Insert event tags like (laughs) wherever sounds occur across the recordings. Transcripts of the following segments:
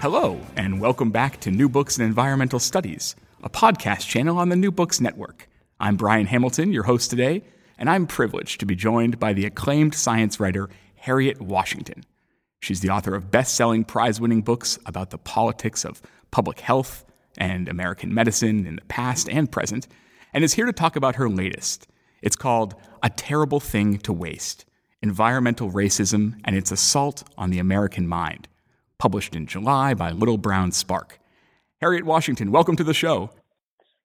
Hello, and welcome back to New Books in Environmental Studies, a podcast channel on the New Books Network. I'm Brian Hamilton, your host today and I'm privileged to be joined by the acclaimed science writer Harriet Washington. She's the author of best selling prize winning books about the politics of public health and American medicine in the past and present, and is here to talk about her latest. It's called A Terrible Thing to Waste Environmental Racism and Its Assault on the American Mind, published in July by Little Brown Spark. Harriet Washington, welcome to the show.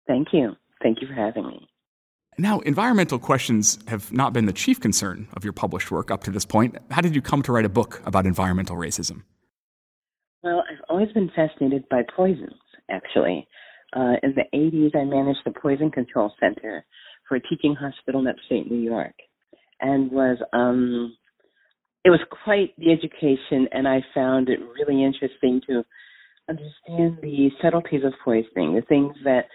Thank you. Thank you for having me. Now, environmental questions have not been the chief concern of your published work up to this point. How did you come to write a book about environmental racism? Well, I've always been fascinated by poisons, actually. Uh, in the 80s, I managed the Poison Control Center for a teaching hospital in upstate New York and was, um, it was quite the education, and I found it really interesting to understand the subtleties of poisoning, the things that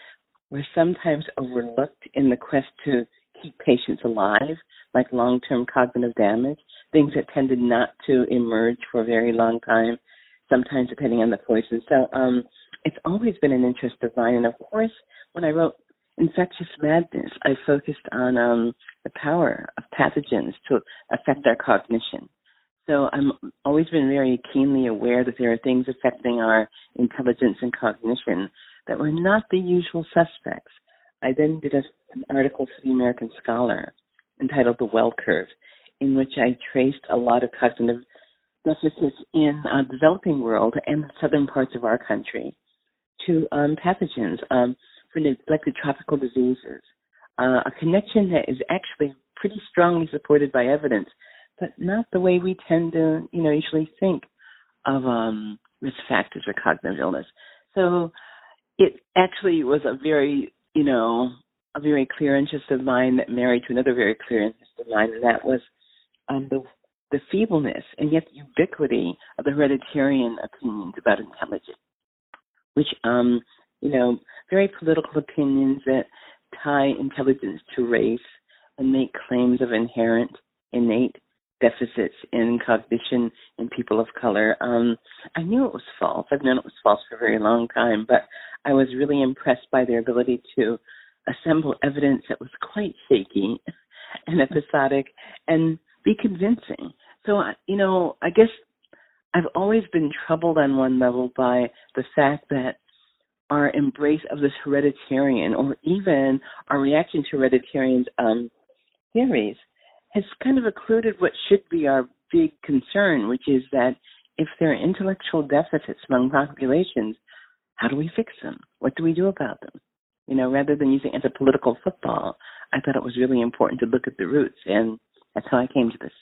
were sometimes overlooked in the quest to keep patients alive, like long term cognitive damage, things that tended not to emerge for a very long time, sometimes depending on the poison. So um, it's always been an interest of mine. And of course, when I wrote Infectious Madness, I focused on um, the power of pathogens to affect our cognition. So I'm always been very keenly aware that there are things affecting our intelligence and cognition that were not the usual suspects. I then did a, an article for the American Scholar entitled The Well Curve, in which I traced a lot of cognitive deficits in the developing world and the southern parts of our country to um, pathogens um, for neglected tropical diseases. Uh, a connection that is actually pretty strongly supported by evidence, but not the way we tend to, you know, usually think of um, risk factors for cognitive illness. So it actually was a very, you know, a very clear interest of mine that married to another very clear interest of mine, and that was um, the the feebleness and yet the ubiquity of the hereditarian opinions about intelligence, which, um, you know, very political opinions that tie intelligence to race and make claims of inherent, innate deficits in cognition in people of color. Um, I knew it was false. I've known it was false for a very long time, but I was really impressed by their ability to assemble evidence that was quite shaky and episodic and be convincing. So, you know, I guess I've always been troubled on one level by the fact that our embrace of this hereditarian or even our reaction to hereditarian's um, theories has kind of occluded what should be our big concern, which is that if there are intellectual deficits among populations, how do we fix them? What do we do about them? You know, rather than using it as a political football, I thought it was really important to look at the roots, and that's how I came to this.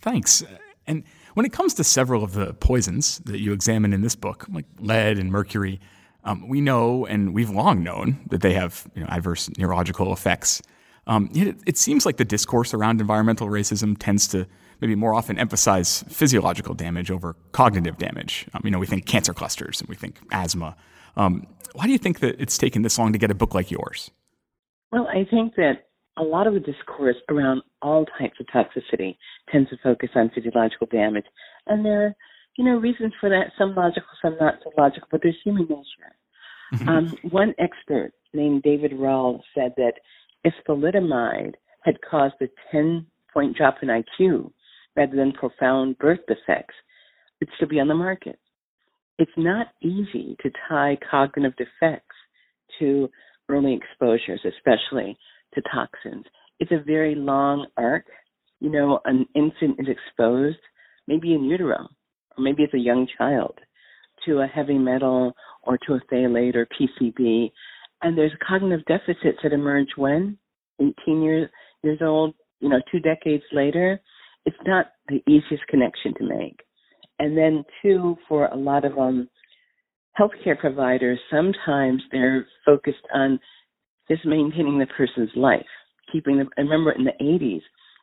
Thanks. And when it comes to several of the poisons that you examine in this book, like lead and mercury, Um, we know, and we've long known, that they have you know, adverse neurological effects. Um, it, it seems like the discourse around environmental racism tends to maybe more often emphasize physiological damage over cognitive damage. Um, you know, we think cancer clusters and we think asthma. Um, why do you think that it's taken this long to get a book like yours? Well, I think that a lot of the discourse around all types of toxicity tends to focus on physiological damage. And there are, you know, reasons for that, some logical, some not so logical, but there's human nature. Mm-hmm. Um, one expert named David Rall said that if thalidomide had caused a 10 point drop in IQ rather than profound birth defects, it'd still be on the market. It's not easy to tie cognitive defects to early exposures, especially to toxins. It's a very long arc. You know, an infant is exposed, maybe in utero, or maybe as a young child, to a heavy metal or to a phthalate or PCB. And there's cognitive deficits that emerge when 18 years, years old, you know, two decades later. It's not the easiest connection to make. And then, two, for a lot of um, healthcare providers, sometimes they're focused on just maintaining the person's life, keeping them. I remember in the 80s,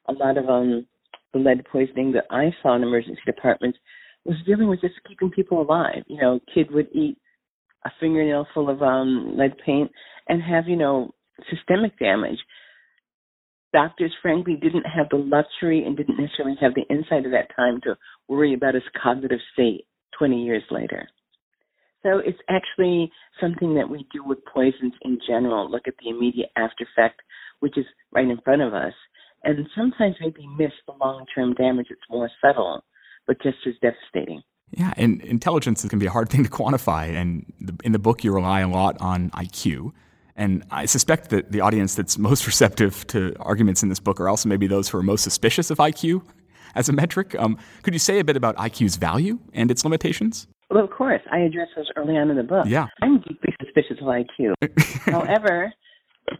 a lot of um, the lead poisoning that I saw in emergency departments was dealing with just keeping people alive. You know, kid would eat a fingernail full of um, lead paint and have, you know, systemic damage. Doctors, frankly, didn't have the luxury and didn't necessarily have the insight at that time to worry about his cognitive state 20 years later. So it's actually something that we do with poisons in general. Look at the immediate after effect, which is right in front of us, and sometimes maybe miss the long term damage. It's more subtle but just as devastating. Yeah, and intelligence can be a hard thing to quantify. And in the book, you rely a lot on IQ. And I suspect that the audience that's most (laughs) receptive to arguments in this book are also maybe those who are most suspicious of IQ as a metric. Um, could you say a bit about IQ's value and its limitations? Well, of course. I address those early on in the book. Yeah. I'm deeply suspicious of IQ. (laughs) However,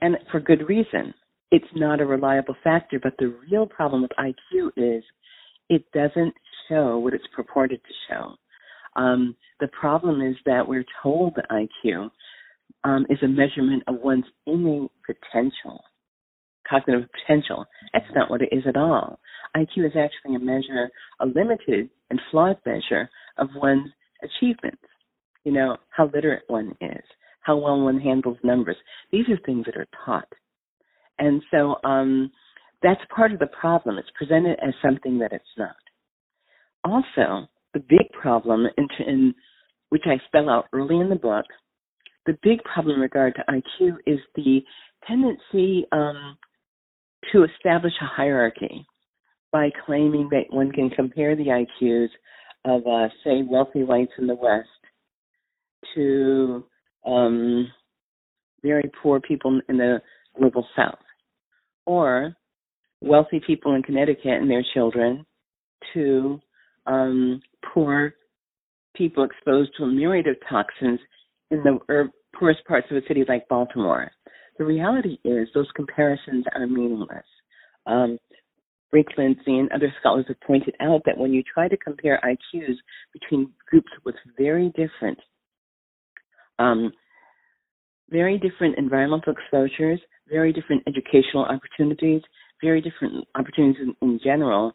and for good reason, it's not a reliable factor. But the real problem with IQ is it doesn't show what it's purported to show. Um, the problem is that we're told that IQ um, is a measurement of one's innate potential, cognitive potential. That's not what it is at all. IQ is actually a measure, a limited and flawed measure of one's achievements. You know, how literate one is, how well one handles numbers. These are things that are taught. And so um, that's part of the problem. It's presented as something that it's not also, the big problem, in, in, which I spell out early in the book, the big problem in regard to IQ is the tendency um, to establish a hierarchy by claiming that one can compare the IQs of, uh, say, wealthy whites in the West to um, very poor people in the global South, or wealthy people in Connecticut and their children to um, poor people exposed to a myriad of toxins in the er, poorest parts of a city like Baltimore. The reality is those comparisons are meaningless. Um, Rick Lindsay and other scholars have pointed out that when you try to compare IQs between groups with very different, um, very different environmental exposures, very different educational opportunities, very different opportunities in, in general,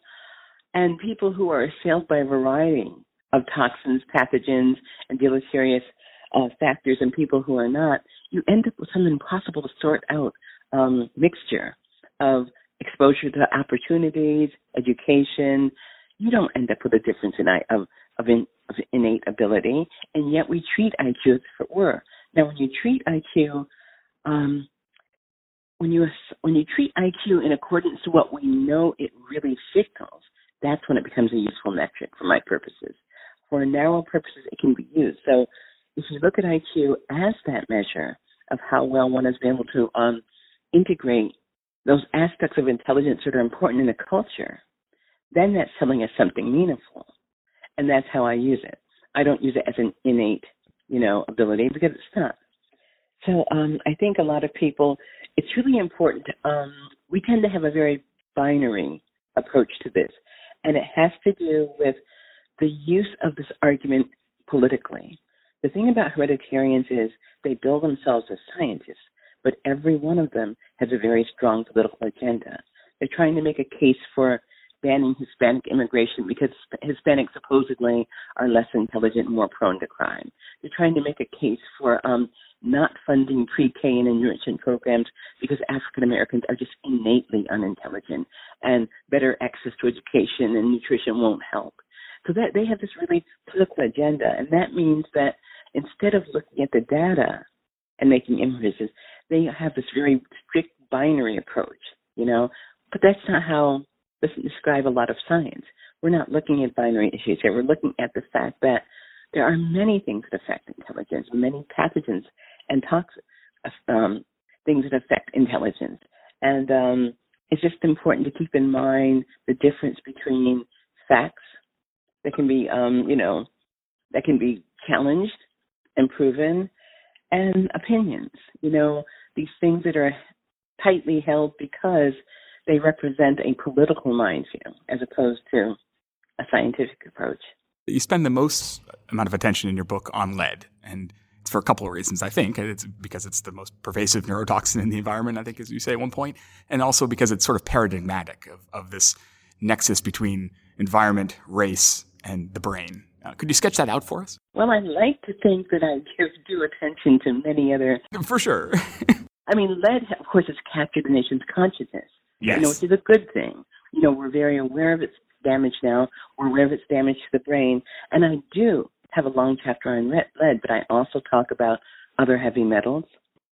and people who are assailed by a variety of toxins, pathogens, and deleterious uh, factors, and people who are not, you end up with some impossible to sort out um, mixture of exposure to opportunities, education. You don't end up with a difference in of of, in, of innate ability, and yet we treat IQ as if it were. Now, when you treat IQ, um, when you when you treat IQ in accordance to what we know it really signals, that's when it becomes a useful metric for my purposes. For narrow purposes, it can be used. So if you look at IQ as that measure of how well one has been able to um, integrate those aspects of intelligence that are important in a culture, then that's telling us something meaningful. And that's how I use it. I don't use it as an innate, you know, ability because it's not. So um, I think a lot of people, it's really important. Um, we tend to have a very binary approach to this and it has to do with the use of this argument politically. The thing about hereditarians is they bill themselves as scientists, but every one of them has a very strong political agenda. They're trying to make a case for banning Hispanic immigration because Hispanics supposedly are less intelligent and more prone to crime. They're trying to make a case for um, not funding pre-K and enrichment programs because African Americans are just innately unintelligent and better access to education and nutrition won't help. So that they have this really political agenda, and that means that instead of looking at the data and making inferences, they have this very strict binary approach, you know. But that's not how doesn't describe a lot of science. We're not looking at binary issues here. We're looking at the fact that there are many things that affect intelligence, many pathogens and toxic um, things that affect intelligence. And um, it's just important to keep in mind the difference between facts that can be, um, you know, that can be challenged and proven, and opinions. You know, these things that are tightly held because they represent a political mindset as opposed to a scientific approach. You spend the most amount of attention in your book on lead, and it's for a couple of reasons, I think. It's because it's the most pervasive neurotoxin in the environment, I think, as you say at one point, and also because it's sort of paradigmatic of, of this nexus between environment, race, and the brain. Uh, could you sketch that out for us? Well, I like to think that I give due attention to many other. For sure. (laughs) I mean, lead, of course, has captured the nation's consciousness. Yes. You know, which is a good thing. You know, we're very aware of its damage now. We're aware of its damage to the brain. And I do have a long chapter on lead, but I also talk about other heavy metals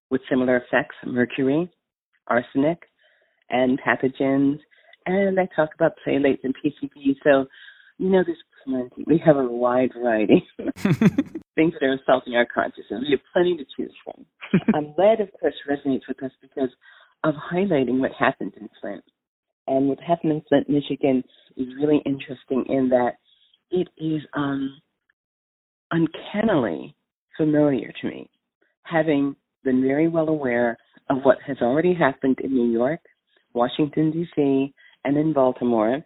with similar effects, mercury, arsenic, and pathogens. And I talk about phthalates and PCB. So, you know, there's plenty. We have a wide variety (laughs) things that are assaulting our consciousness. We have plenty to choose from. (laughs) um, lead, of course, resonates with us because of highlighting what happened in Flint. And what happened in Flint, Michigan is really interesting in that it is um, uncannily familiar to me, having been very well aware of what has already happened in New York, Washington, D.C., and in Baltimore.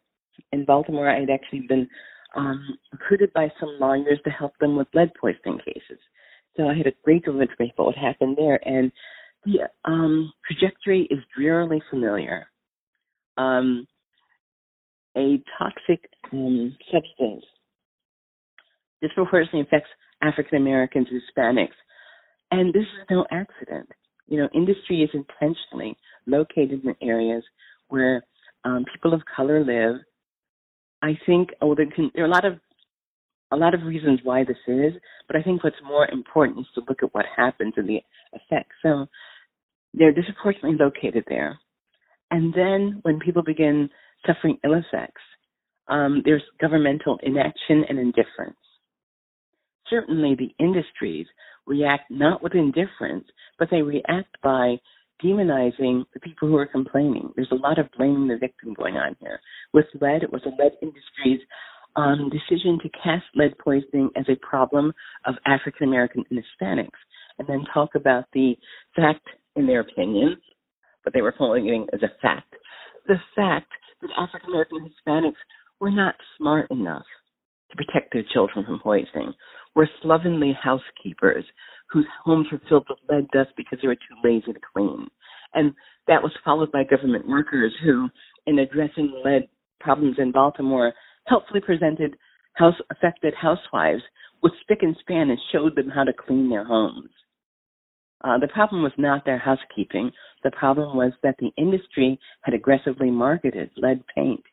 In Baltimore, I had actually been um, recruited by some lawyers to help them with lead poisoning cases. So I had a great deal of information about what happened there. And the um, trajectory is drearily familiar. Um, a toxic um, substance disproportionately affects African Americans, and Hispanics, and this is no accident. You know, industry is intentionally located in areas where um, people of color live. I think oh, there, can, there are a lot of a lot of reasons why this is, but I think what's more important is to look at what happens and the effects. So they're disproportionately located there. And then when people begin suffering ill effects, um, there's governmental inaction and indifference. Certainly, the industries react not with indifference, but they react by demonizing the people who are complaining. There's a lot of blaming the victim going on here. With lead, it was the lead industry's um, decision to cast lead poisoning as a problem of African American and Hispanics, and then talk about the fact in their opinion, but they were following it as a fact. The fact that African American Hispanics were not smart enough to protect their children from poisoning, were slovenly housekeepers whose homes were filled with lead dust because they were too lazy to clean. And that was followed by government workers who, in addressing lead problems in Baltimore, helpfully presented house affected housewives with spick and span and showed them how to clean their homes. Uh, the problem was not their housekeeping. The problem was that the industry had aggressively marketed lead paint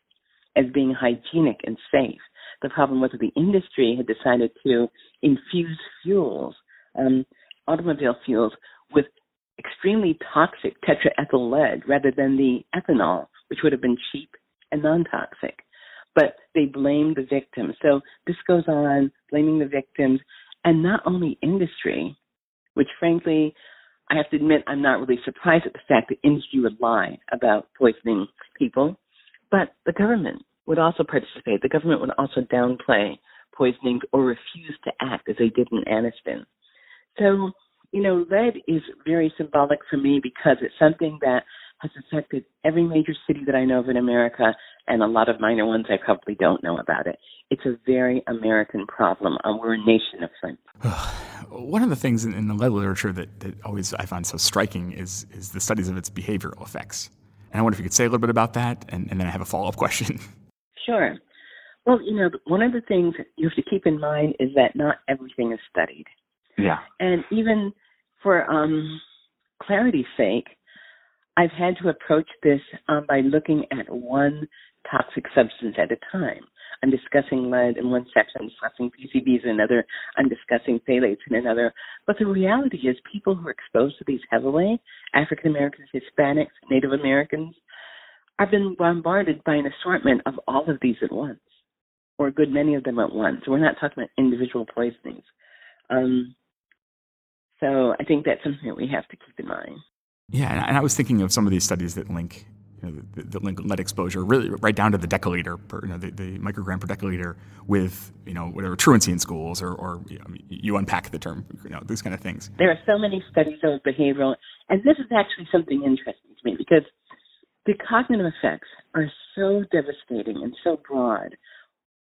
as being hygienic and safe. The problem was that the industry had decided to infuse fuels, um, automobile fuels, with extremely toxic tetraethyl lead rather than the ethanol, which would have been cheap and non toxic. But they blamed the victims. So this goes on, blaming the victims, and not only industry, which frankly, I have to admit, I'm not really surprised at the fact that industry would lie about poisoning people, but the government would also participate. The government would also downplay poisoning or refuse to act as they did in Anniston. So, you know, lead is very symbolic for me because it's something that has affected every major city that I know of in America and a lot of minor ones I probably don't know about it. It's a very American problem. Um, we're a nation of friends. (sighs) One of the things in, in the lead literature that, that always I find so striking is, is the studies of its behavioral effects. And I wonder if you could say a little bit about that, and, and then I have a follow up question. (laughs) Sure. Well, you know, one of the things you have to keep in mind is that not everything is studied. Yeah. And even for um, clarity's sake, I've had to approach this um, by looking at one toxic substance at a time. I'm discussing lead in one section, I'm discussing PCBs in another, I'm discussing phthalates in another. But the reality is, people who are exposed to these heavily, African Americans, Hispanics, Native Americans, have been bombarded by an assortment of all of these at once, or a good many of them at once. We're not talking about individual poisonings. Um, so I think that's something that we have to keep in mind. Yeah, and I was thinking of some of these studies that link you know, the, the link lead exposure really right down to the deciliter, per, you know, the, the, microgram per deciliter with you know whatever truancy in schools, or, or you, know, you, unpack the term, you know, these kind of things. There are so many studies of behavioral, and this is actually something interesting to me because the cognitive effects are so devastating and so broad.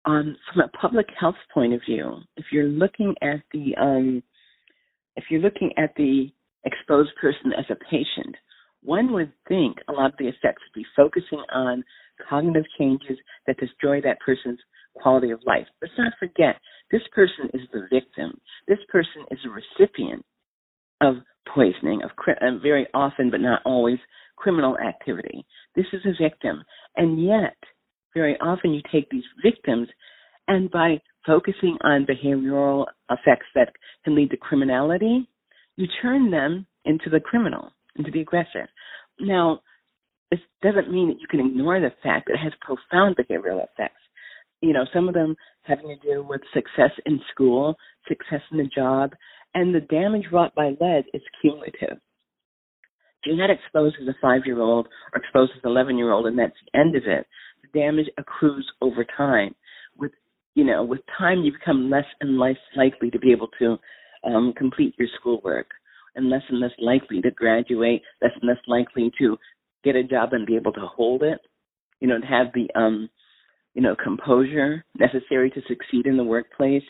Um, from a public health point of view, if you're looking at the um, if you're looking at the exposed person as a patient, one would think a lot of the effects would be focusing on cognitive changes that destroy that person's quality of life. Let's not forget, this person is the victim. This person is a recipient of poisoning, of very often but not always criminal activity. This is a victim. And yet, very often you take these victims and by focusing on behavioral effects that can lead to criminality, you turn them into the criminal, into the aggressor. Now, this doesn't mean that you can ignore the fact that it has profound behavioral effects. You know, some of them having to do with success in school, success in the job, and the damage wrought by lead is cumulative. You're not exposed as a five year old or exposed as an 11 year old and that's the end of it, the damage accrues over time. With, you know, with time you become less and less likely to be able to um, complete your schoolwork and less and less likely to graduate, less and less likely to get a job and be able to hold it, you know, to have the um, you know, composure necessary to succeed in the workplace.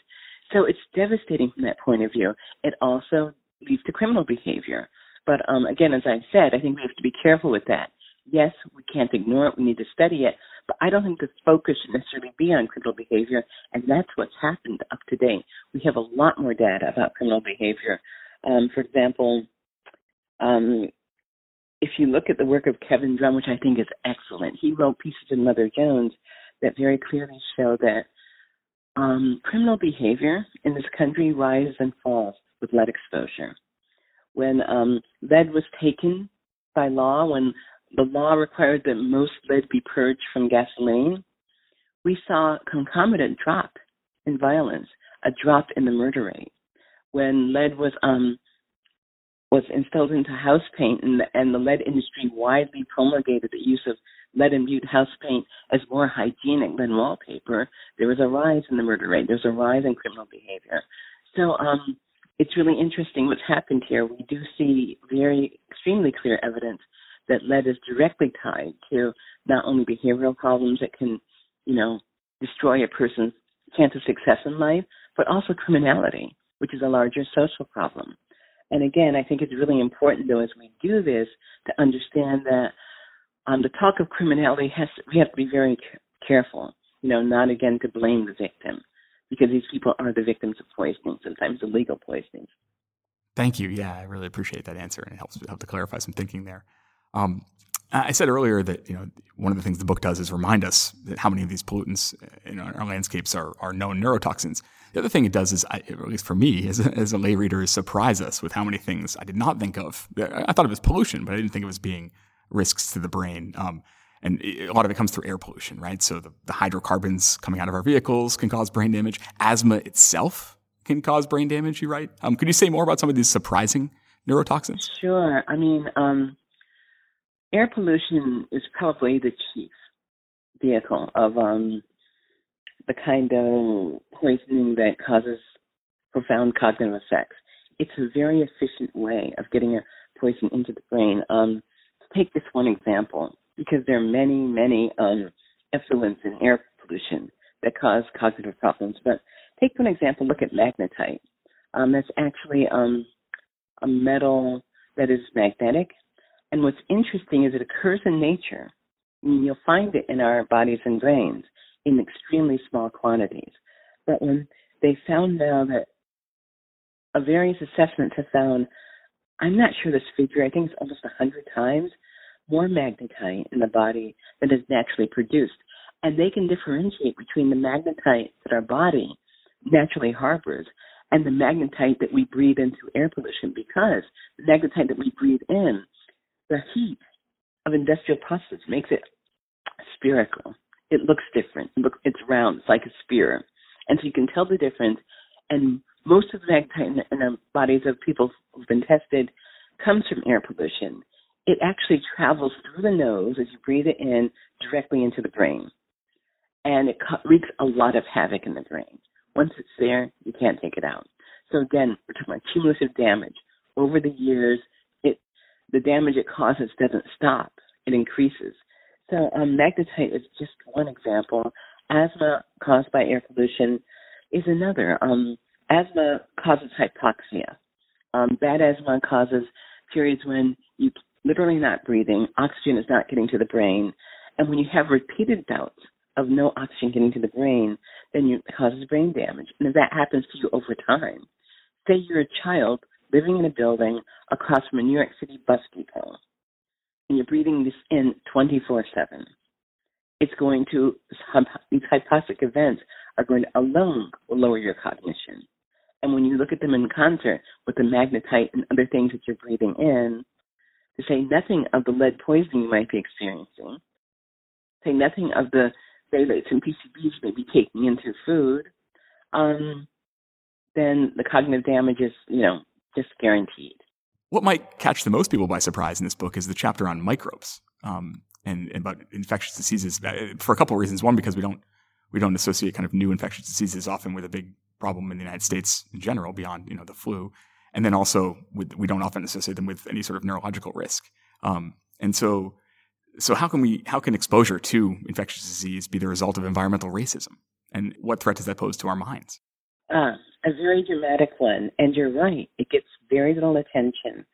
So it's devastating from that point of view. It also leads to criminal behavior. But um, again, as I said, I think we have to be careful with that. Yes, we can't ignore it. We need to study it. But I don't think the focus should necessarily be on criminal behavior, and that's what's happened up to date. We have a lot more data about criminal behavior. Um, for example, um, if you look at the work of Kevin Drum, which I think is excellent, he wrote pieces in Mother Jones that very clearly show that um, criminal behavior in this country rises and falls with lead exposure. When um, lead was taken by law, when the law required that most lead be purged from gasoline, we saw a concomitant drop in violence, a drop in the murder rate when lead was um was instilled into house paint and the, and the lead industry widely promulgated the use of lead imbued house paint as more hygienic than wallpaper, there was a rise in the murder rate. There's a rise in criminal behavior. So um, it's really interesting what's happened here. We do see very extremely clear evidence that lead is directly tied to not only behavioral problems that can, you know, destroy a person's chance of success in life, but also criminality which is a larger social problem. And again, I think it's really important, though, as we do this, to understand that um, the talk of criminality has we have to be very careful, you know, not again to blame the victim, because these people are the victims of poisoning, sometimes illegal poisonings. Thank you. Yeah, I really appreciate that answer, and it helps help to clarify some thinking there. Um, I said earlier that you know one of the things the book does is remind us that how many of these pollutants in our landscapes are, are known neurotoxins. The other thing it does is, I, at least for me as a, as a lay reader, is surprise us with how many things I did not think of. I thought of as pollution, but I didn't think of as being risks to the brain. Um, and a lot of it comes through air pollution, right? So the, the hydrocarbons coming out of our vehicles can cause brain damage. Asthma itself can cause brain damage. You right? Um, could you say more about some of these surprising neurotoxins? Sure. I mean. Um air pollution is probably the chief vehicle of um, the kind of poisoning that causes profound cognitive effects. It's a very efficient way of getting a poison into the brain. Um, take this one example because there are many, many um, effluents in air pollution that cause cognitive problems. But take one example, look at magnetite. Um, that's actually um, a metal that is magnetic. And what's interesting is it occurs in nature. And you'll find it in our bodies and brains in extremely small quantities. But when they found now that a various assessments have found, I'm not sure this figure, I think it's almost 100 times more magnetite in the body than is naturally produced. And they can differentiate between the magnetite that our body naturally harbors and the magnetite that we breathe into air pollution because the magnetite that we breathe in, the heat of industrial processes makes it spherical. It looks different. It's round. It's like a spear. And so you can tell the difference. And most of the magnetite in the, bodies of people who've been tested comes from air pollution. It actually travels through the nose as you breathe it in directly into the brain. And it wreaks a lot of havoc in the brain. Once it's there, you can't take it out. So again, we're talking about cumulative damage. Over the years, it the damage it causes doesn't stop; it increases. So um, magnetite is just one example. Asthma caused by air pollution is another. Um, asthma causes hypoxia. Um, bad asthma causes periods when you literally not breathing, oxygen is not getting to the brain, and when you have repeated bouts of no oxygen getting to the brain, then it causes brain damage. And if that happens to you over time, say you're a child living in a building across from a New York City bus depot, and you're breathing this in 24 7, it's going to, these hypoxic events are going to alone lower your cognition. And when you look at them in concert with the magnetite and other things that you're breathing in, to say nothing of the lead poisoning you might be experiencing, say nothing of the phthalates and PCBs you may be taking into food, um, then the cognitive damage is, you know, just guaranteed. What might catch the most people by surprise in this book is the chapter on microbes um, and, and, about infectious diseases uh, for a couple of reasons. One, because we don't we don't associate kind of new infectious diseases often with a big problem in the United States in general, beyond you know the flu, and then also with, we don't often associate them with any sort of neurological risk. Um, and so so how can we how can exposure to infectious disease be the result of environmental racism? And what threat does that pose to our minds? Uh, a very dramatic one, and you're right. It gets very little attention.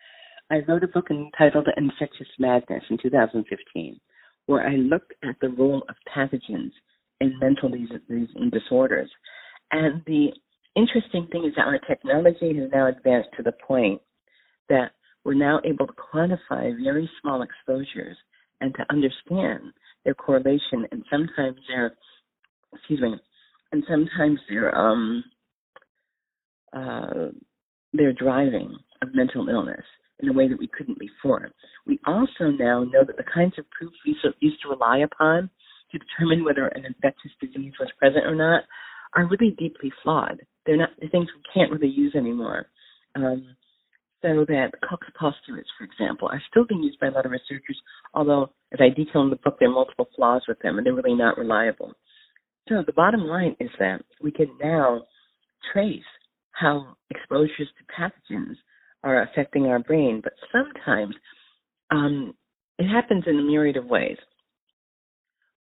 I wrote a book entitled Infectious Madness in 2015, where I looked at the role of pathogens in mental disease and disorders. And the interesting thing is that our technology has now advanced to the point that we're now able to quantify very small exposures and to understand their correlation and sometimes their excuse me and sometimes their um uh their driving of mental illness in a way that we couldn't before. We also now know that the kinds of proofs we used to rely upon to determine whether an infectious disease was present or not are really deeply flawed. They're not the things we can't really use anymore. Um, so that Koch's postulates, for example, are still being used by a lot of researchers, although, as I detail in the book, there are multiple flaws with them and they're really not reliable. So the bottom line is that we can now trace how exposures to pathogens are affecting our brain, but sometimes um, it happens in a myriad of ways.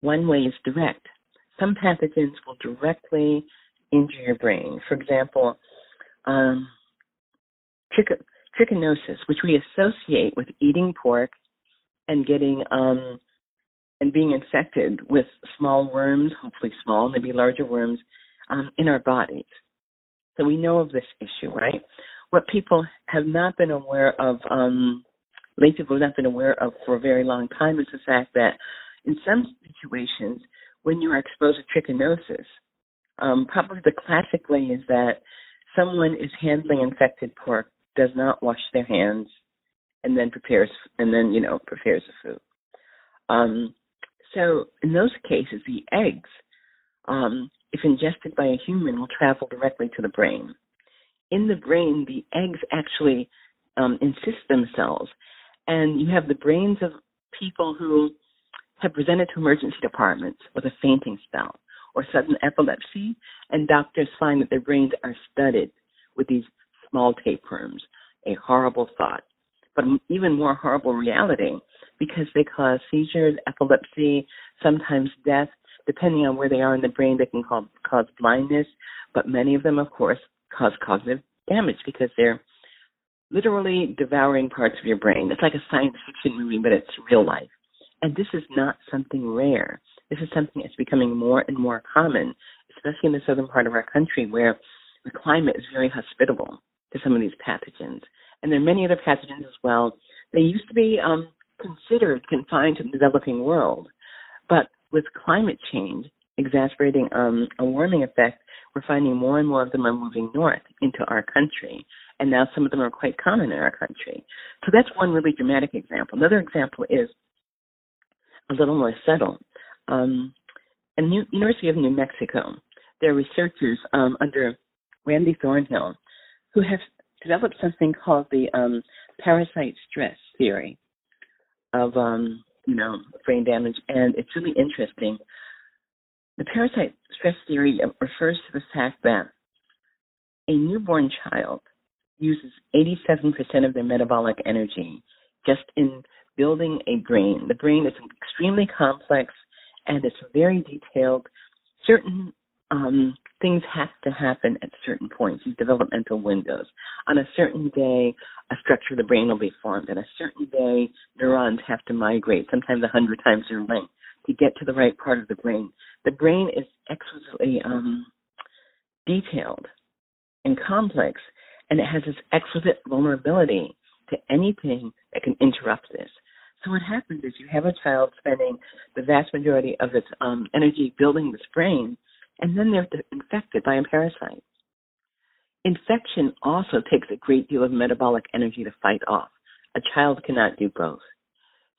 One way is direct. Some pathogens will directly injure your brain. For example, um, trichinosis, which we associate with eating pork and getting um, and being infected with small worms, hopefully small, maybe larger worms, um, in our bodies. So we know of this issue, right? What people have not been aware of, um, lay people have not been aware of for a very long time is the fact that in some situations, when you are exposed to trichinosis, um, probably the classic way is that someone is handling infected pork does not wash their hands and then prepares and then you know prepares the food. Um, so in those cases, the eggs, um, if ingested by a human, will travel directly to the brain. In the brain, the eggs actually um, encyst themselves, and you have the brains of people who have presented to emergency departments with a fainting spell or sudden epilepsy, and doctors find that their brains are studded with these small tapeworms, a horrible thought. But even more horrible reality, because they cause seizures, epilepsy, sometimes death. Depending on where they are in the brain, they can cause, cause blindness, but many of them, of course, cause cognitive damage because they're literally devouring parts of your brain. It's like a science fiction movie, but it's real life. And this is not something rare. This is something that's becoming more and more common, especially in the southern part of our country where the climate is very hospitable to some of these pathogens. And there are many other pathogens as well. They used to be um, considered confined to the developing world, with climate change exacerbating um, a warming effect, we're finding more and more of them are moving north into our country. And now some of them are quite common in our country. So that's one really dramatic example. Another example is a little more subtle. Um, at the University of New Mexico, there are researchers um, under Randy Thornhill who have developed something called the um, parasite stress theory of um, you know brain damage, and it's really interesting. The parasite stress theory refers to the fact that a newborn child uses 87% of their metabolic energy just in building a brain. The brain is extremely complex and it's very detailed. Certain um, things have to happen at certain points, these developmental windows. On a certain day, a structure of the brain will be formed. On a certain day, neurons have to migrate, sometimes a hundred times their length, to get to the right part of the brain. The brain is exquisitely um, detailed and complex, and it has this exquisite vulnerability to anything that can interrupt this. So what happens is you have a child spending the vast majority of its um, energy building this brain, and then they're infected by a parasite. Infection also takes a great deal of metabolic energy to fight off. A child cannot do both.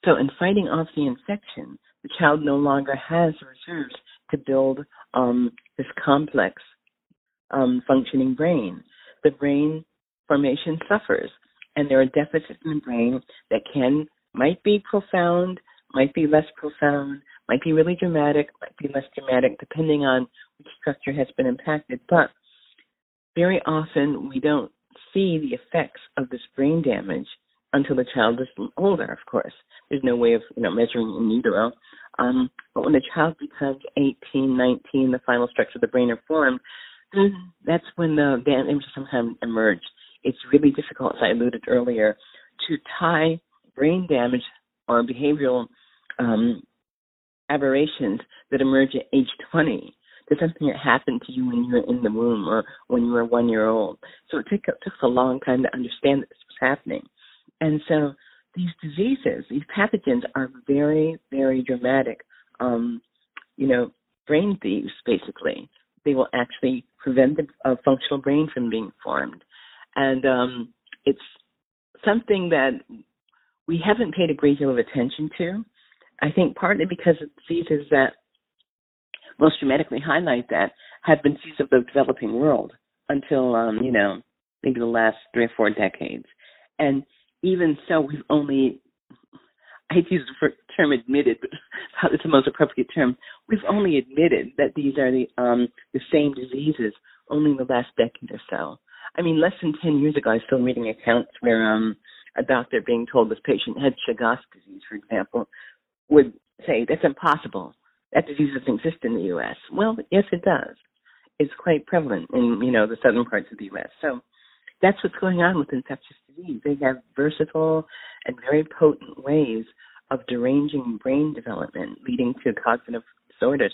So in fighting off the infection, the child no longer has reserves to build um, this complex um, functioning brain. The brain formation suffers, and there are deficits in the brain that can might be profound, might be less profound, might be really dramatic, might be less dramatic, depending on structure has been impacted. But very often we don't see the effects of this brain damage until the child is older, of course. There's no way of, you know, measuring in utero. Um, but when the child becomes 18, 19, the final structure of the brain are formed, that's when the damage sometimes emerge. It's really difficult, as I alluded earlier, to tie brain damage or behavioral um, aberrations that emerge at age 20 to something that happened to you when you were in the womb or when you were one year old. So it took, it took a long time to understand that this was happening. And so these diseases, these pathogens are very, very dramatic, um, you know, brain thieves, basically. They will actually prevent the uh, functional brain from being formed. And um, it's something that we haven't paid a great deal of attention to. I think partly because of diseases that most dramatically highlight that have been diseases of the developing world until, um, you know, maybe the last three or four decades. And even so, we've only, I hate to use the term admitted, but (laughs) it's the most appropriate term. We've only admitted that these are the, um, the same diseases only in the last decade or so. I mean, less than 10 years ago, I was still reading accounts where, um, a doctor being told this patient had Chagas disease, for example, would say that's impossible. That disease doesn't exist in the U.S. Well, yes, it does. It's quite prevalent in you know the southern parts of the U.S. So that's what's going on with infectious disease. They have versatile and very potent ways of deranging brain development, leading to cognitive disorders.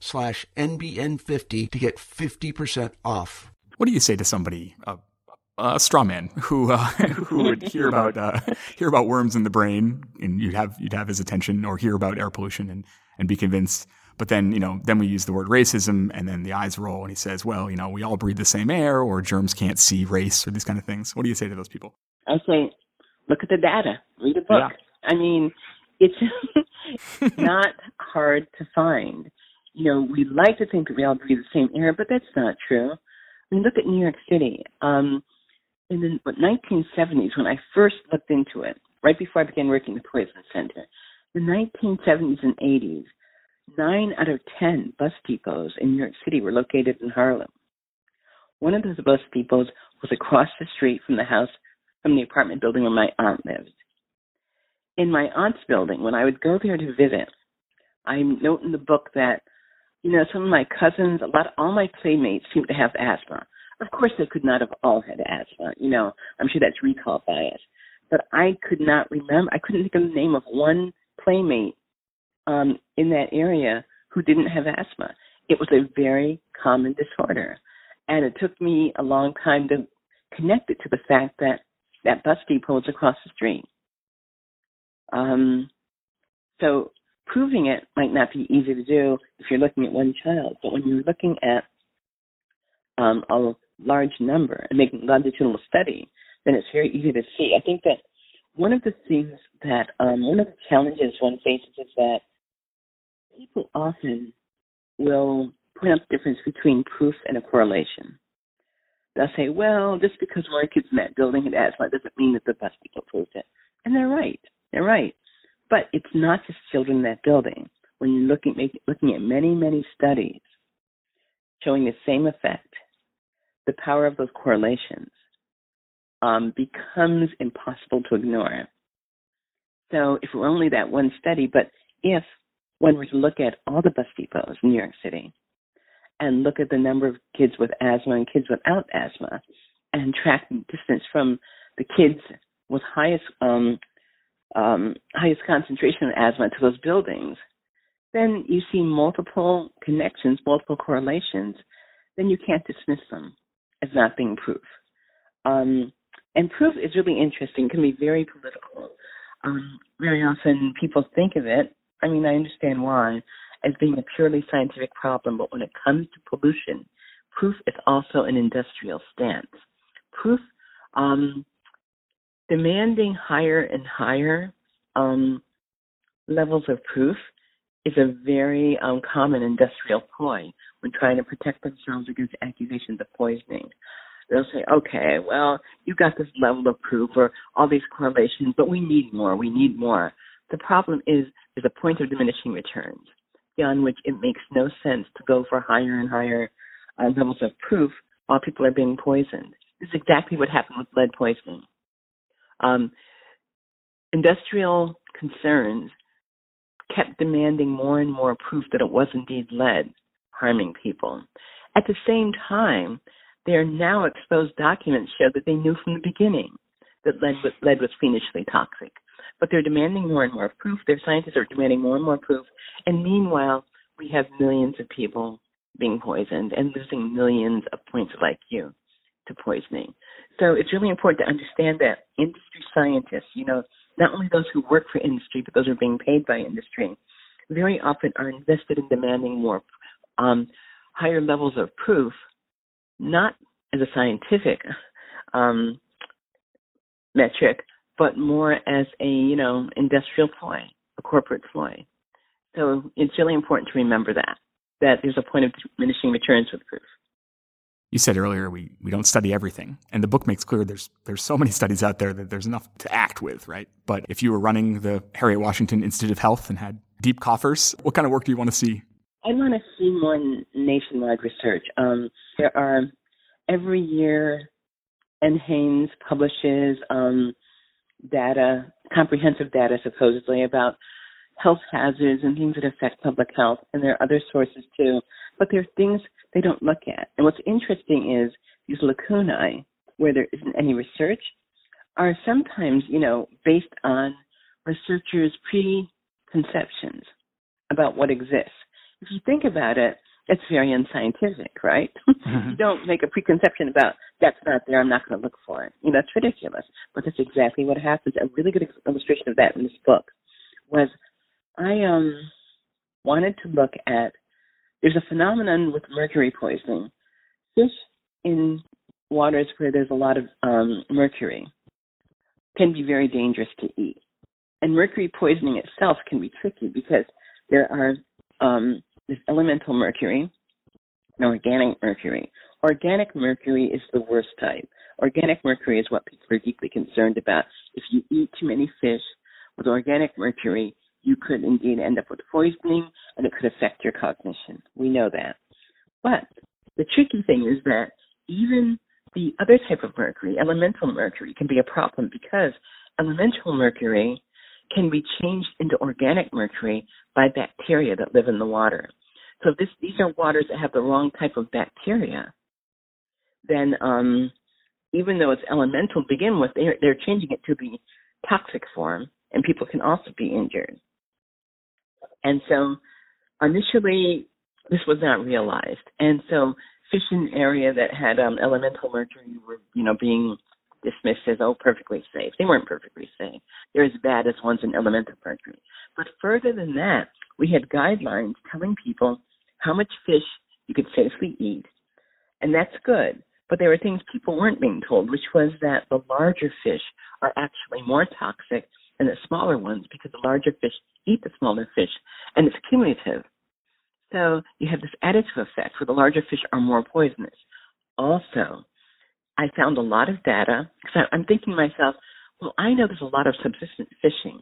slash NBN50 to get 50% off. What do you say to somebody, uh, a straw man who uh, (laughs) who would hear about uh, hear about worms in the brain, and you'd have you'd have his attention, or hear about air pollution and and be convinced. But then you know, then we use the word racism, and then the eyes roll, and he says, "Well, you know, we all breathe the same air, or germs can't see race, or these kind of things." What do you say to those people? I say, look at the data, read a book. Yeah. I mean, it's (laughs) not hard to find. You know, we like to think that we all breathe the same air, but that's not true. I mean, look at New York City. Um, in the what, 1970s, when I first looked into it, right before I began working at the Poison Center, the 1970s and 80s, nine out of 10 bus depots in New York City were located in Harlem. One of those bus depots was across the street from the house, from the apartment building where my aunt lived. In my aunt's building, when I would go there to visit, I note in the book that, you know, some of my cousins, a lot, all my playmates seemed to have asthma. Of course, they could not have all had asthma. You know, I'm sure that's recall bias. But I could not remember. I couldn't think of the name of one playmate um, in that area who didn't have asthma. It was a very common disorder, and it took me a long time to connect it to the fact that that bus depot was across the street. Um, so proving it might not be easy to do if you're looking at one child, but when you're looking at um, a large number and making longitudinal study, then it's very easy to see. I think that one of the things that um, one of the challenges one faces is that people often will point out the difference between proof and a correlation. They'll say, well, just because one kid's in that building had asthma doesn't mean that the best people proved it. And they're right. They're right. But it's not just children in that building. When you're looking, make, looking at many, many studies showing the same effect, the power of those correlations um, becomes impossible to ignore. So if were only that one study, but if one were to look at all the bus depots in New York City and look at the number of kids with asthma and kids without asthma and track distance from the kids with highest um, um, highest concentration of asthma to those buildings, then you see multiple connections, multiple correlations, then you can't dismiss them as not being proof. Um, and proof is really interesting, can be very political. Um, very often people think of it, I mean, I understand why, as being a purely scientific problem, but when it comes to pollution, proof is also an industrial stance. Proof um, demanding higher and higher um, levels of proof is a very um, common industrial ploy when trying to protect themselves against accusations of poisoning. They'll say, okay, well, you got this level of proof or all these correlations, but we need more, we need more. The problem is there's a point of diminishing returns beyond which it makes no sense to go for higher and higher uh, levels of proof while people are being poisoned. This is exactly what happened with lead poisoning. Um, industrial concerns kept demanding more and more proof that it was indeed lead harming people. At the same time, their now exposed documents show that they knew from the beginning that lead was, lead was fiendishly toxic. But they're demanding more and more proof. Their scientists are demanding more and more proof. And meanwhile, we have millions of people being poisoned and losing millions of points of IQ to poisoning. So it's really important to understand that industry scientists, you know, not only those who work for industry, but those who are being paid by industry, very often are invested in demanding more um, higher levels of proof, not as a scientific um, metric, but more as a you know industrial ploy, a corporate ploy. So it's really important to remember that that there's a point of diminishing returns with proof you said earlier we, we don't study everything and the book makes clear there's there's so many (laughs) studies out there that there's enough to act with right but if you were running the harriet washington institute of health and had deep coffers what kind of work do you want to see I want to see more nationwide research. Um, there are every year, NHANES publishes um, data, comprehensive data supposedly about health hazards and things that affect public health, and there are other sources too. But there are things they don't look at. And what's interesting is these lacunae, where there isn't any research, are sometimes, you know, based on researchers' preconceptions about what exists. If you think about it, it's very unscientific, right? (laughs) Mm-hmm. you don't make a preconception about that's not there, I'm not going to look for it. You know, that's ridiculous. But that's exactly what happens. A really good illustration of that in this book was I um wanted to look at there's a phenomenon with mercury poisoning. Fish in waters where there's a lot of um, mercury can be very dangerous to eat. And mercury poisoning itself can be tricky because there are um, this elemental mercury and organic mercury. Organic mercury is the worst type. Organic mercury is what people are deeply concerned about. If you eat too many fish with organic mercury, you could indeed end up with poisoning and it could affect your cognition. We know that. But the tricky thing is that even the other type of mercury, elemental mercury, can be a problem because elemental mercury can be changed into organic mercury by bacteria that live in the water. So if this, these are waters that have the wrong type of bacteria, then um, even though it's elemental to begin with, they're, they're changing it to the toxic form, and people can also be injured. And so initially, this was not realized. And so fish in an area that had um, elemental mercury were, you know, being dismissed as, oh, perfectly safe. They weren't perfectly safe. They're as bad as ones in elemental mercury. But further than that, we had guidelines telling people how much fish you could safely eat. And that's good. But there were things people weren't being told, which was that the larger fish are actually more toxic than the smaller ones because the larger fish eat the smaller fish, and it's cumulative. So you have this additive effect where the larger fish are more poisonous. Also, I found a lot of data because I'm thinking to myself, well, I know there's a lot of subsistence fishing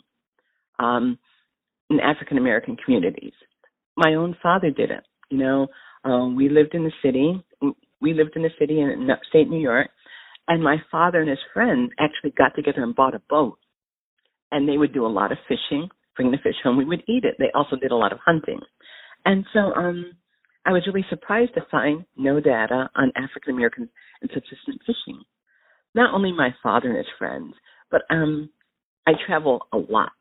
um, in African American communities. My own father did it. You know, um, we lived in the city. We lived in the city in upstate New York, and my father and his friends actually got together and bought a boat, and they would do a lot of fishing bring the fish home, we would eat it. They also did a lot of hunting. And so um, I was really surprised to find no data on African Americans and subsistence fishing. Not only my father and his friends, but um, I travel a lot.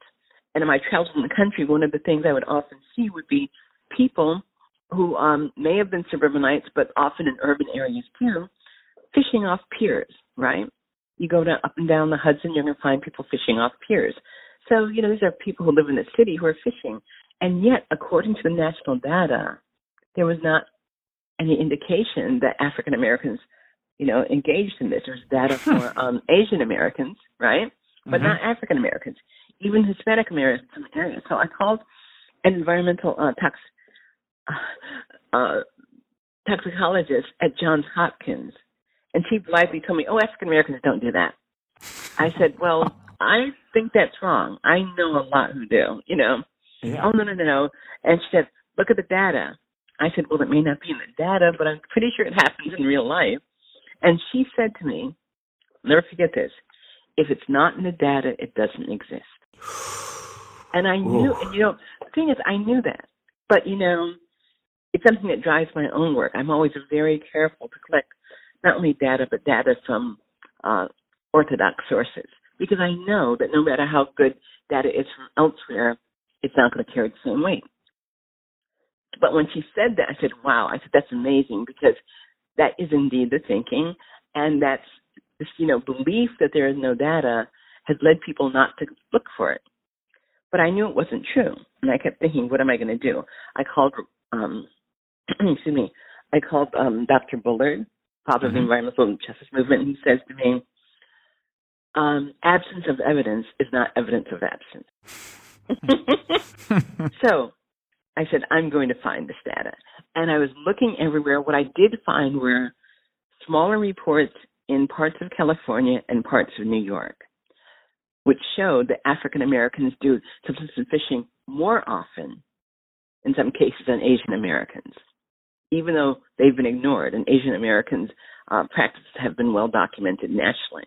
And in my travels in the country, one of the things I would often see would be people who um, may have been suburbanites, but often in urban areas too, fishing off piers, right? You go up and down the Hudson, you're going to find people fishing off piers. So, you know, these are people who live in the city who are fishing. And yet, according to the national data, there was not any indication that African Americans, you know, engaged in this. There's data for um, Asian Americans, right? But mm-hmm. not African Americans, even Hispanic Americans in the area. So I called an environmental uh, tox, uh, toxicologist at Johns Hopkins, and she blithely told me, "Oh, African Americans don't do that." I said, "Well, I think that's wrong. I know a lot who do, you know. Yeah. Oh, no, no, no, no. And she said, look at the data. I said, well, it may not be in the data, but I'm pretty sure it happens in real life. And she said to me, never forget this, if it's not in the data, it doesn't exist. And I knew, and you know, the thing is, I knew that. But, you know, it's something that drives my own work. I'm always very careful to collect not only data, but data from uh, orthodox sources because I know that no matter how good data is from elsewhere, it's not going to carry the same weight. But when she said that, I said, wow, I said, that's amazing because that is indeed the thinking. And that's this, you know, belief that there is no data has led people not to look for it. But I knew it wasn't true. And I kept thinking, what am I going to do? I called, um, (clears throat) excuse me, I called um, Dr. Bullard, father mm-hmm. of the mm-hmm. environmental justice movement, and he says to me, um, absence of evidence is not evidence of absence. (laughs) so I said, I'm going to find this data. And I was looking everywhere. What I did find were smaller reports in parts of California and parts of New York, which showed that African Americans do subsistence fishing more often in some cases, than Asian Americans, even though they've been ignored and Asian Americans' uh, practices have been well documented nationally.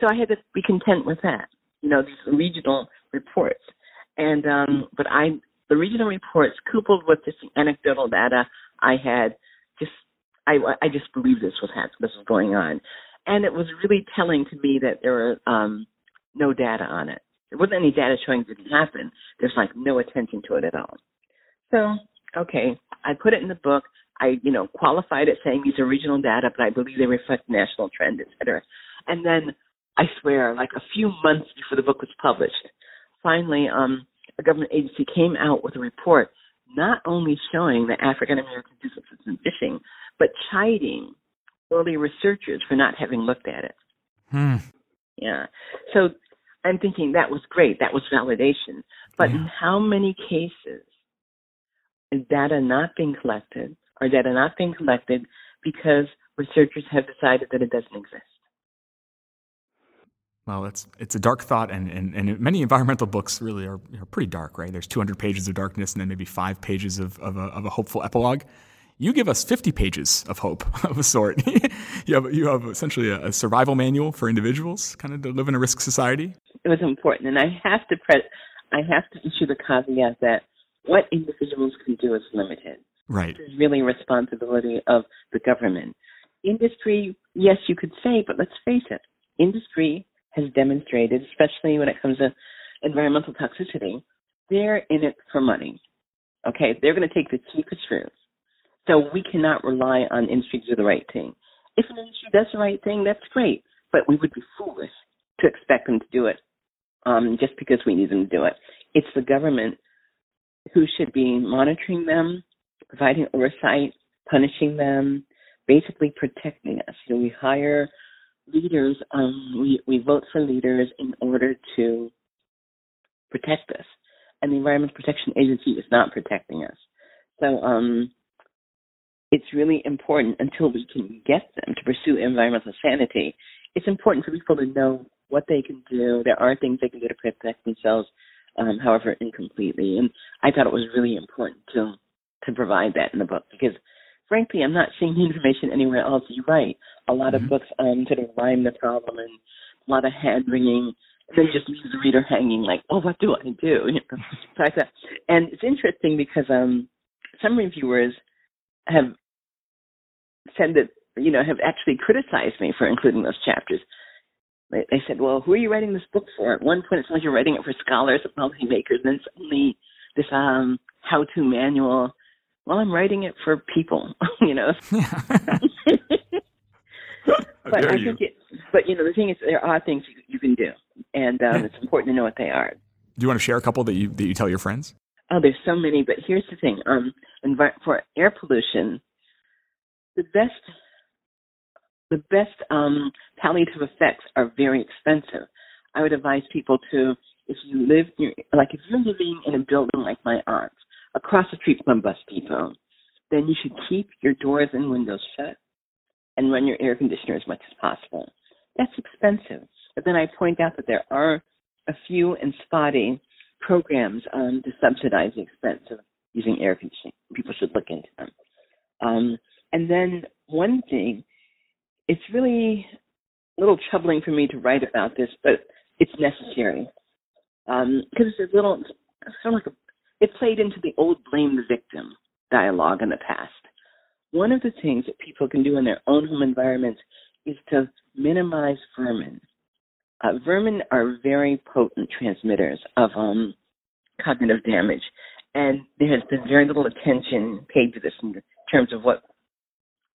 So I had to be content with that, you know, these regional reports. And, um, but I, the regional reports coupled with this anecdotal data I had just, I, I just believed this was happening, this was going on. And it was really telling to me that there were, um, no data on it. There wasn't any data showing it didn't happen. There's like no attention to it at all. So, okay, I put it in the book. I, you know, qualified it saying these are regional data, but I believe they reflect national trend, et cetera. And then I swear, like a few months before the book was published, finally, um, a government agency came out with a report not only showing that African American disciplines in fishing, but chiding early researchers for not having looked at it. Hmm. Yeah. So I'm thinking that was great. That was validation. But Yeah. in how many cases data not being collected or data not being collected because researchers have decided that it doesn't exist? Well, it's it's a dark thought, and, and, and many environmental books really are, are pretty dark, right? There's 200 pages of darkness, and then maybe five pages of, of, a, of a hopeful epilogue. You give us 50 pages of hope (laughs) of a sort. (laughs) you have you have essentially a, a survival manual for individuals, kind of to live in a risk society. It was important, and I have to pre- I have to issue the caveat that what individuals can do is limited. Right. This is really a responsibility of the government. Industry, yes, you could say, but let's face it, industry has demonstrated, especially when it comes to environmental toxicity, they're in it for money. Okay, they're going to take the cheapest route. So we cannot rely on industry to do the right thing. If an industry does the right thing, that's great, but we would be foolish to expect them to do it um, just because we need them to do it. It's the government who should be monitoring them, providing oversight, punishing them, basically protecting us. Know, we hire leaders, um, we, we vote for leaders in order to protect us. And the Environment Protection Agency is not protecting us. So um, it's really important until we can get them to pursue environmental sanity. It's important for people to know what they can do. There are things they can do to protect themselves, um, however incompletely. And I thought it was really important to to provide that in the book because frankly I'm not seeing (laughs) the information anywhere else. You write. A lot of books um sort of rhyme the problem and a lot of hand wringing and then just leaves the reader hanging like, "Oh, what do I do? (laughs) You know? so I thought and it's interesting because um some reviewers have said that you know, have actually criticized me for including those chapters. They, they said, "Well, who are you writing this book for?" At one point, it sounds like you're writing it for scholars and policymakers, and then suddenly this um, how-to manual. Well, I'm writing it for people, (laughs) you know. (laughs) but dare I you. think it. But you know, the thing is, there are things you, you can do, and um, it's important to know what they are. Do you want to share a couple that you that you tell your friends? Oh, there's so many, but here's the thing. Um, envi- for air pollution, the best, the best um, palliative effects are very expensive. I would advise people to, if you live near, like if you're living in a building like my aunt's, across the street from bus depot, then you should keep your doors and windows shut and run your air conditioner as much as possible. That's expensive. But then I point out that there are a few and spotty programs um, to subsidize the expense of using air conditioning. People should look into them. Um, and then one thing, it's really a little troubling for me to write about this, but it's necessary because it's a little, it's kind of like a, it played into the old blame the victim dialogue in the past. One of the things that people can do in their own home environments is to minimize vermin. Uh, vermin are very potent transmitters of um, cognitive damage, and there has been very little attention paid to this in terms of what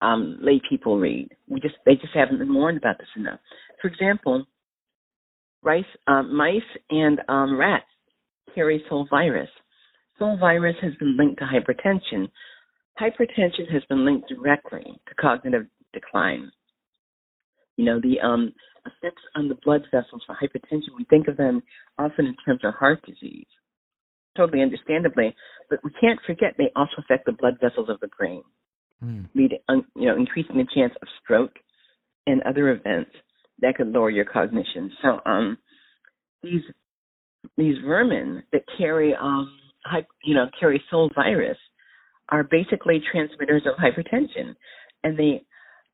um, lay people read. We just they just haven't been warned about this enough. For example, rice, um, mice and um, rats carry Seoul virus. Seoul virus has been linked to hypertension. Hypertension has been linked directly to cognitive decline. You know, the um, effects on the blood vessels for hypertension, we think of them often in terms of heart disease, totally understandably, but we can't forget they also affect the blood vessels of the brain, Un- you know, increasing the chance of stroke and other events that could lower your cognition. So, um, these these vermin that carry um, you know, carry Seoul virus are basically transmitters of hypertension, and they,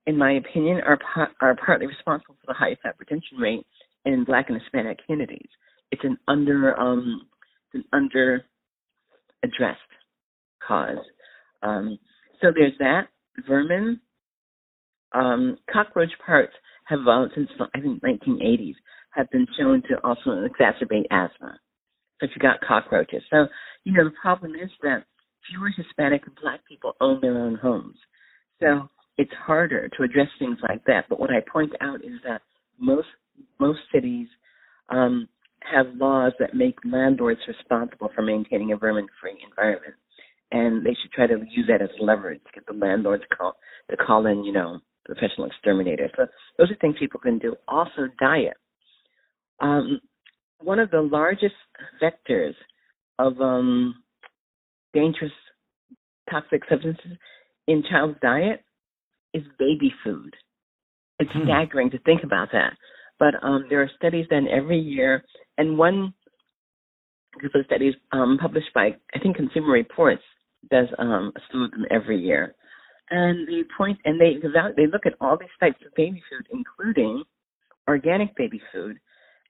in my opinion, are are partly responsible for the highest hypertension rate in Black and Hispanic communities. It's an under um, an under addressed cause. Um, so there's that vermin. Um, cockroach parts have evolved since I think 1980s have been shown to also exacerbate asthma. So if you got cockroaches, so you know the problem is that fewer Hispanic and Black people own their own homes, so it's harder to address things like that. But what I point out is that most most cities um, have laws that make landlords responsible for maintaining a vermin-free environment, and they should try to use that as leverage to get the landlords call to call in, you know, professional exterminators. So those are things people can do. Also, diet. Um, one of the largest vectors of um, dangerous toxic substances in child's diet is baby food. It's hmm. staggering to think about that. But um, there are studies done every year, and one group of studies um, published by I think Consumer Reports does um, slew of them every year, and they point and they they look at all these types of baby food, including organic baby food,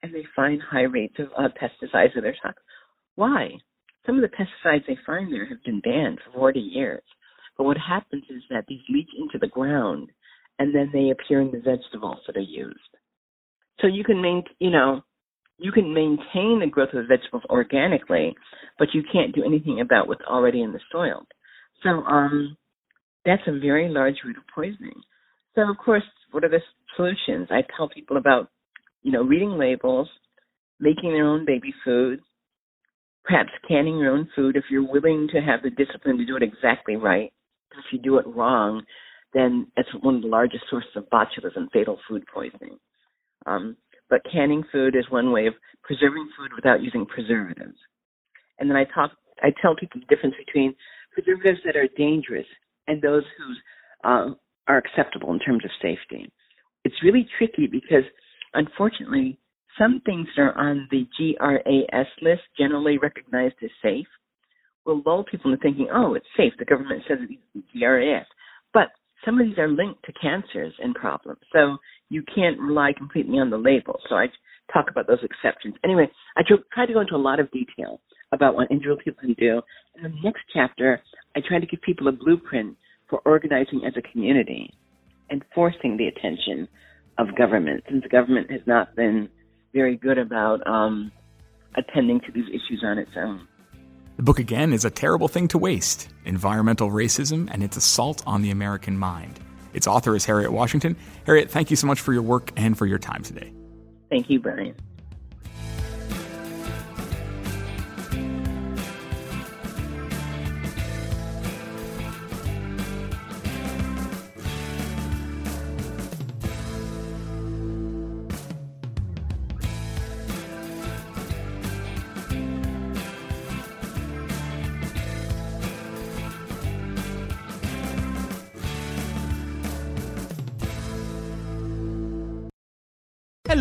and they find high rates of uh, pesticides that are toxic. Why? Some of the pesticides they find there have been banned for 40 years. But what happens is that these leach into the ground and then they appear in the vegetables that are used. So you can main, you know, you can maintain the growth of the vegetables organically, but you can't do anything about what's already in the soil. So um, that's a very large root of poisoning. So of course, what are the solutions? I tell people about, you know, reading labels, making their own baby food, perhaps canning your own food if you're willing to have the discipline to do it exactly right. If you do it wrong, then it's one of the largest sources of botulism, fatal food poisoning. Um, but canning food is one way of preserving food without using preservatives. And then I talk, I tell people the difference between preservatives that are dangerous and those who uh, are acceptable in terms of safety. It's really tricky because, unfortunately, some things that are on the GRAS list, generally recognized as safe, will lull people into thinking, oh, it's safe. The government says it's GRAS. But some of these are linked to cancers and problems. So you can't rely completely on the label. So I talk about those exceptions. Anyway, I try to go into a lot of detail about what individual people can do. In the next chapter, I try to give people a blueprint for organizing as a community and forcing the attention of government, since government has not been very good about um, attending to these issues on its own. The book again is A Terrible Thing to Waste Environmental Racism and Its Assault on the American Mind. Its author is Harriet Washington. Harriet, thank you so much for your work and for your time today. Thank you, Brian.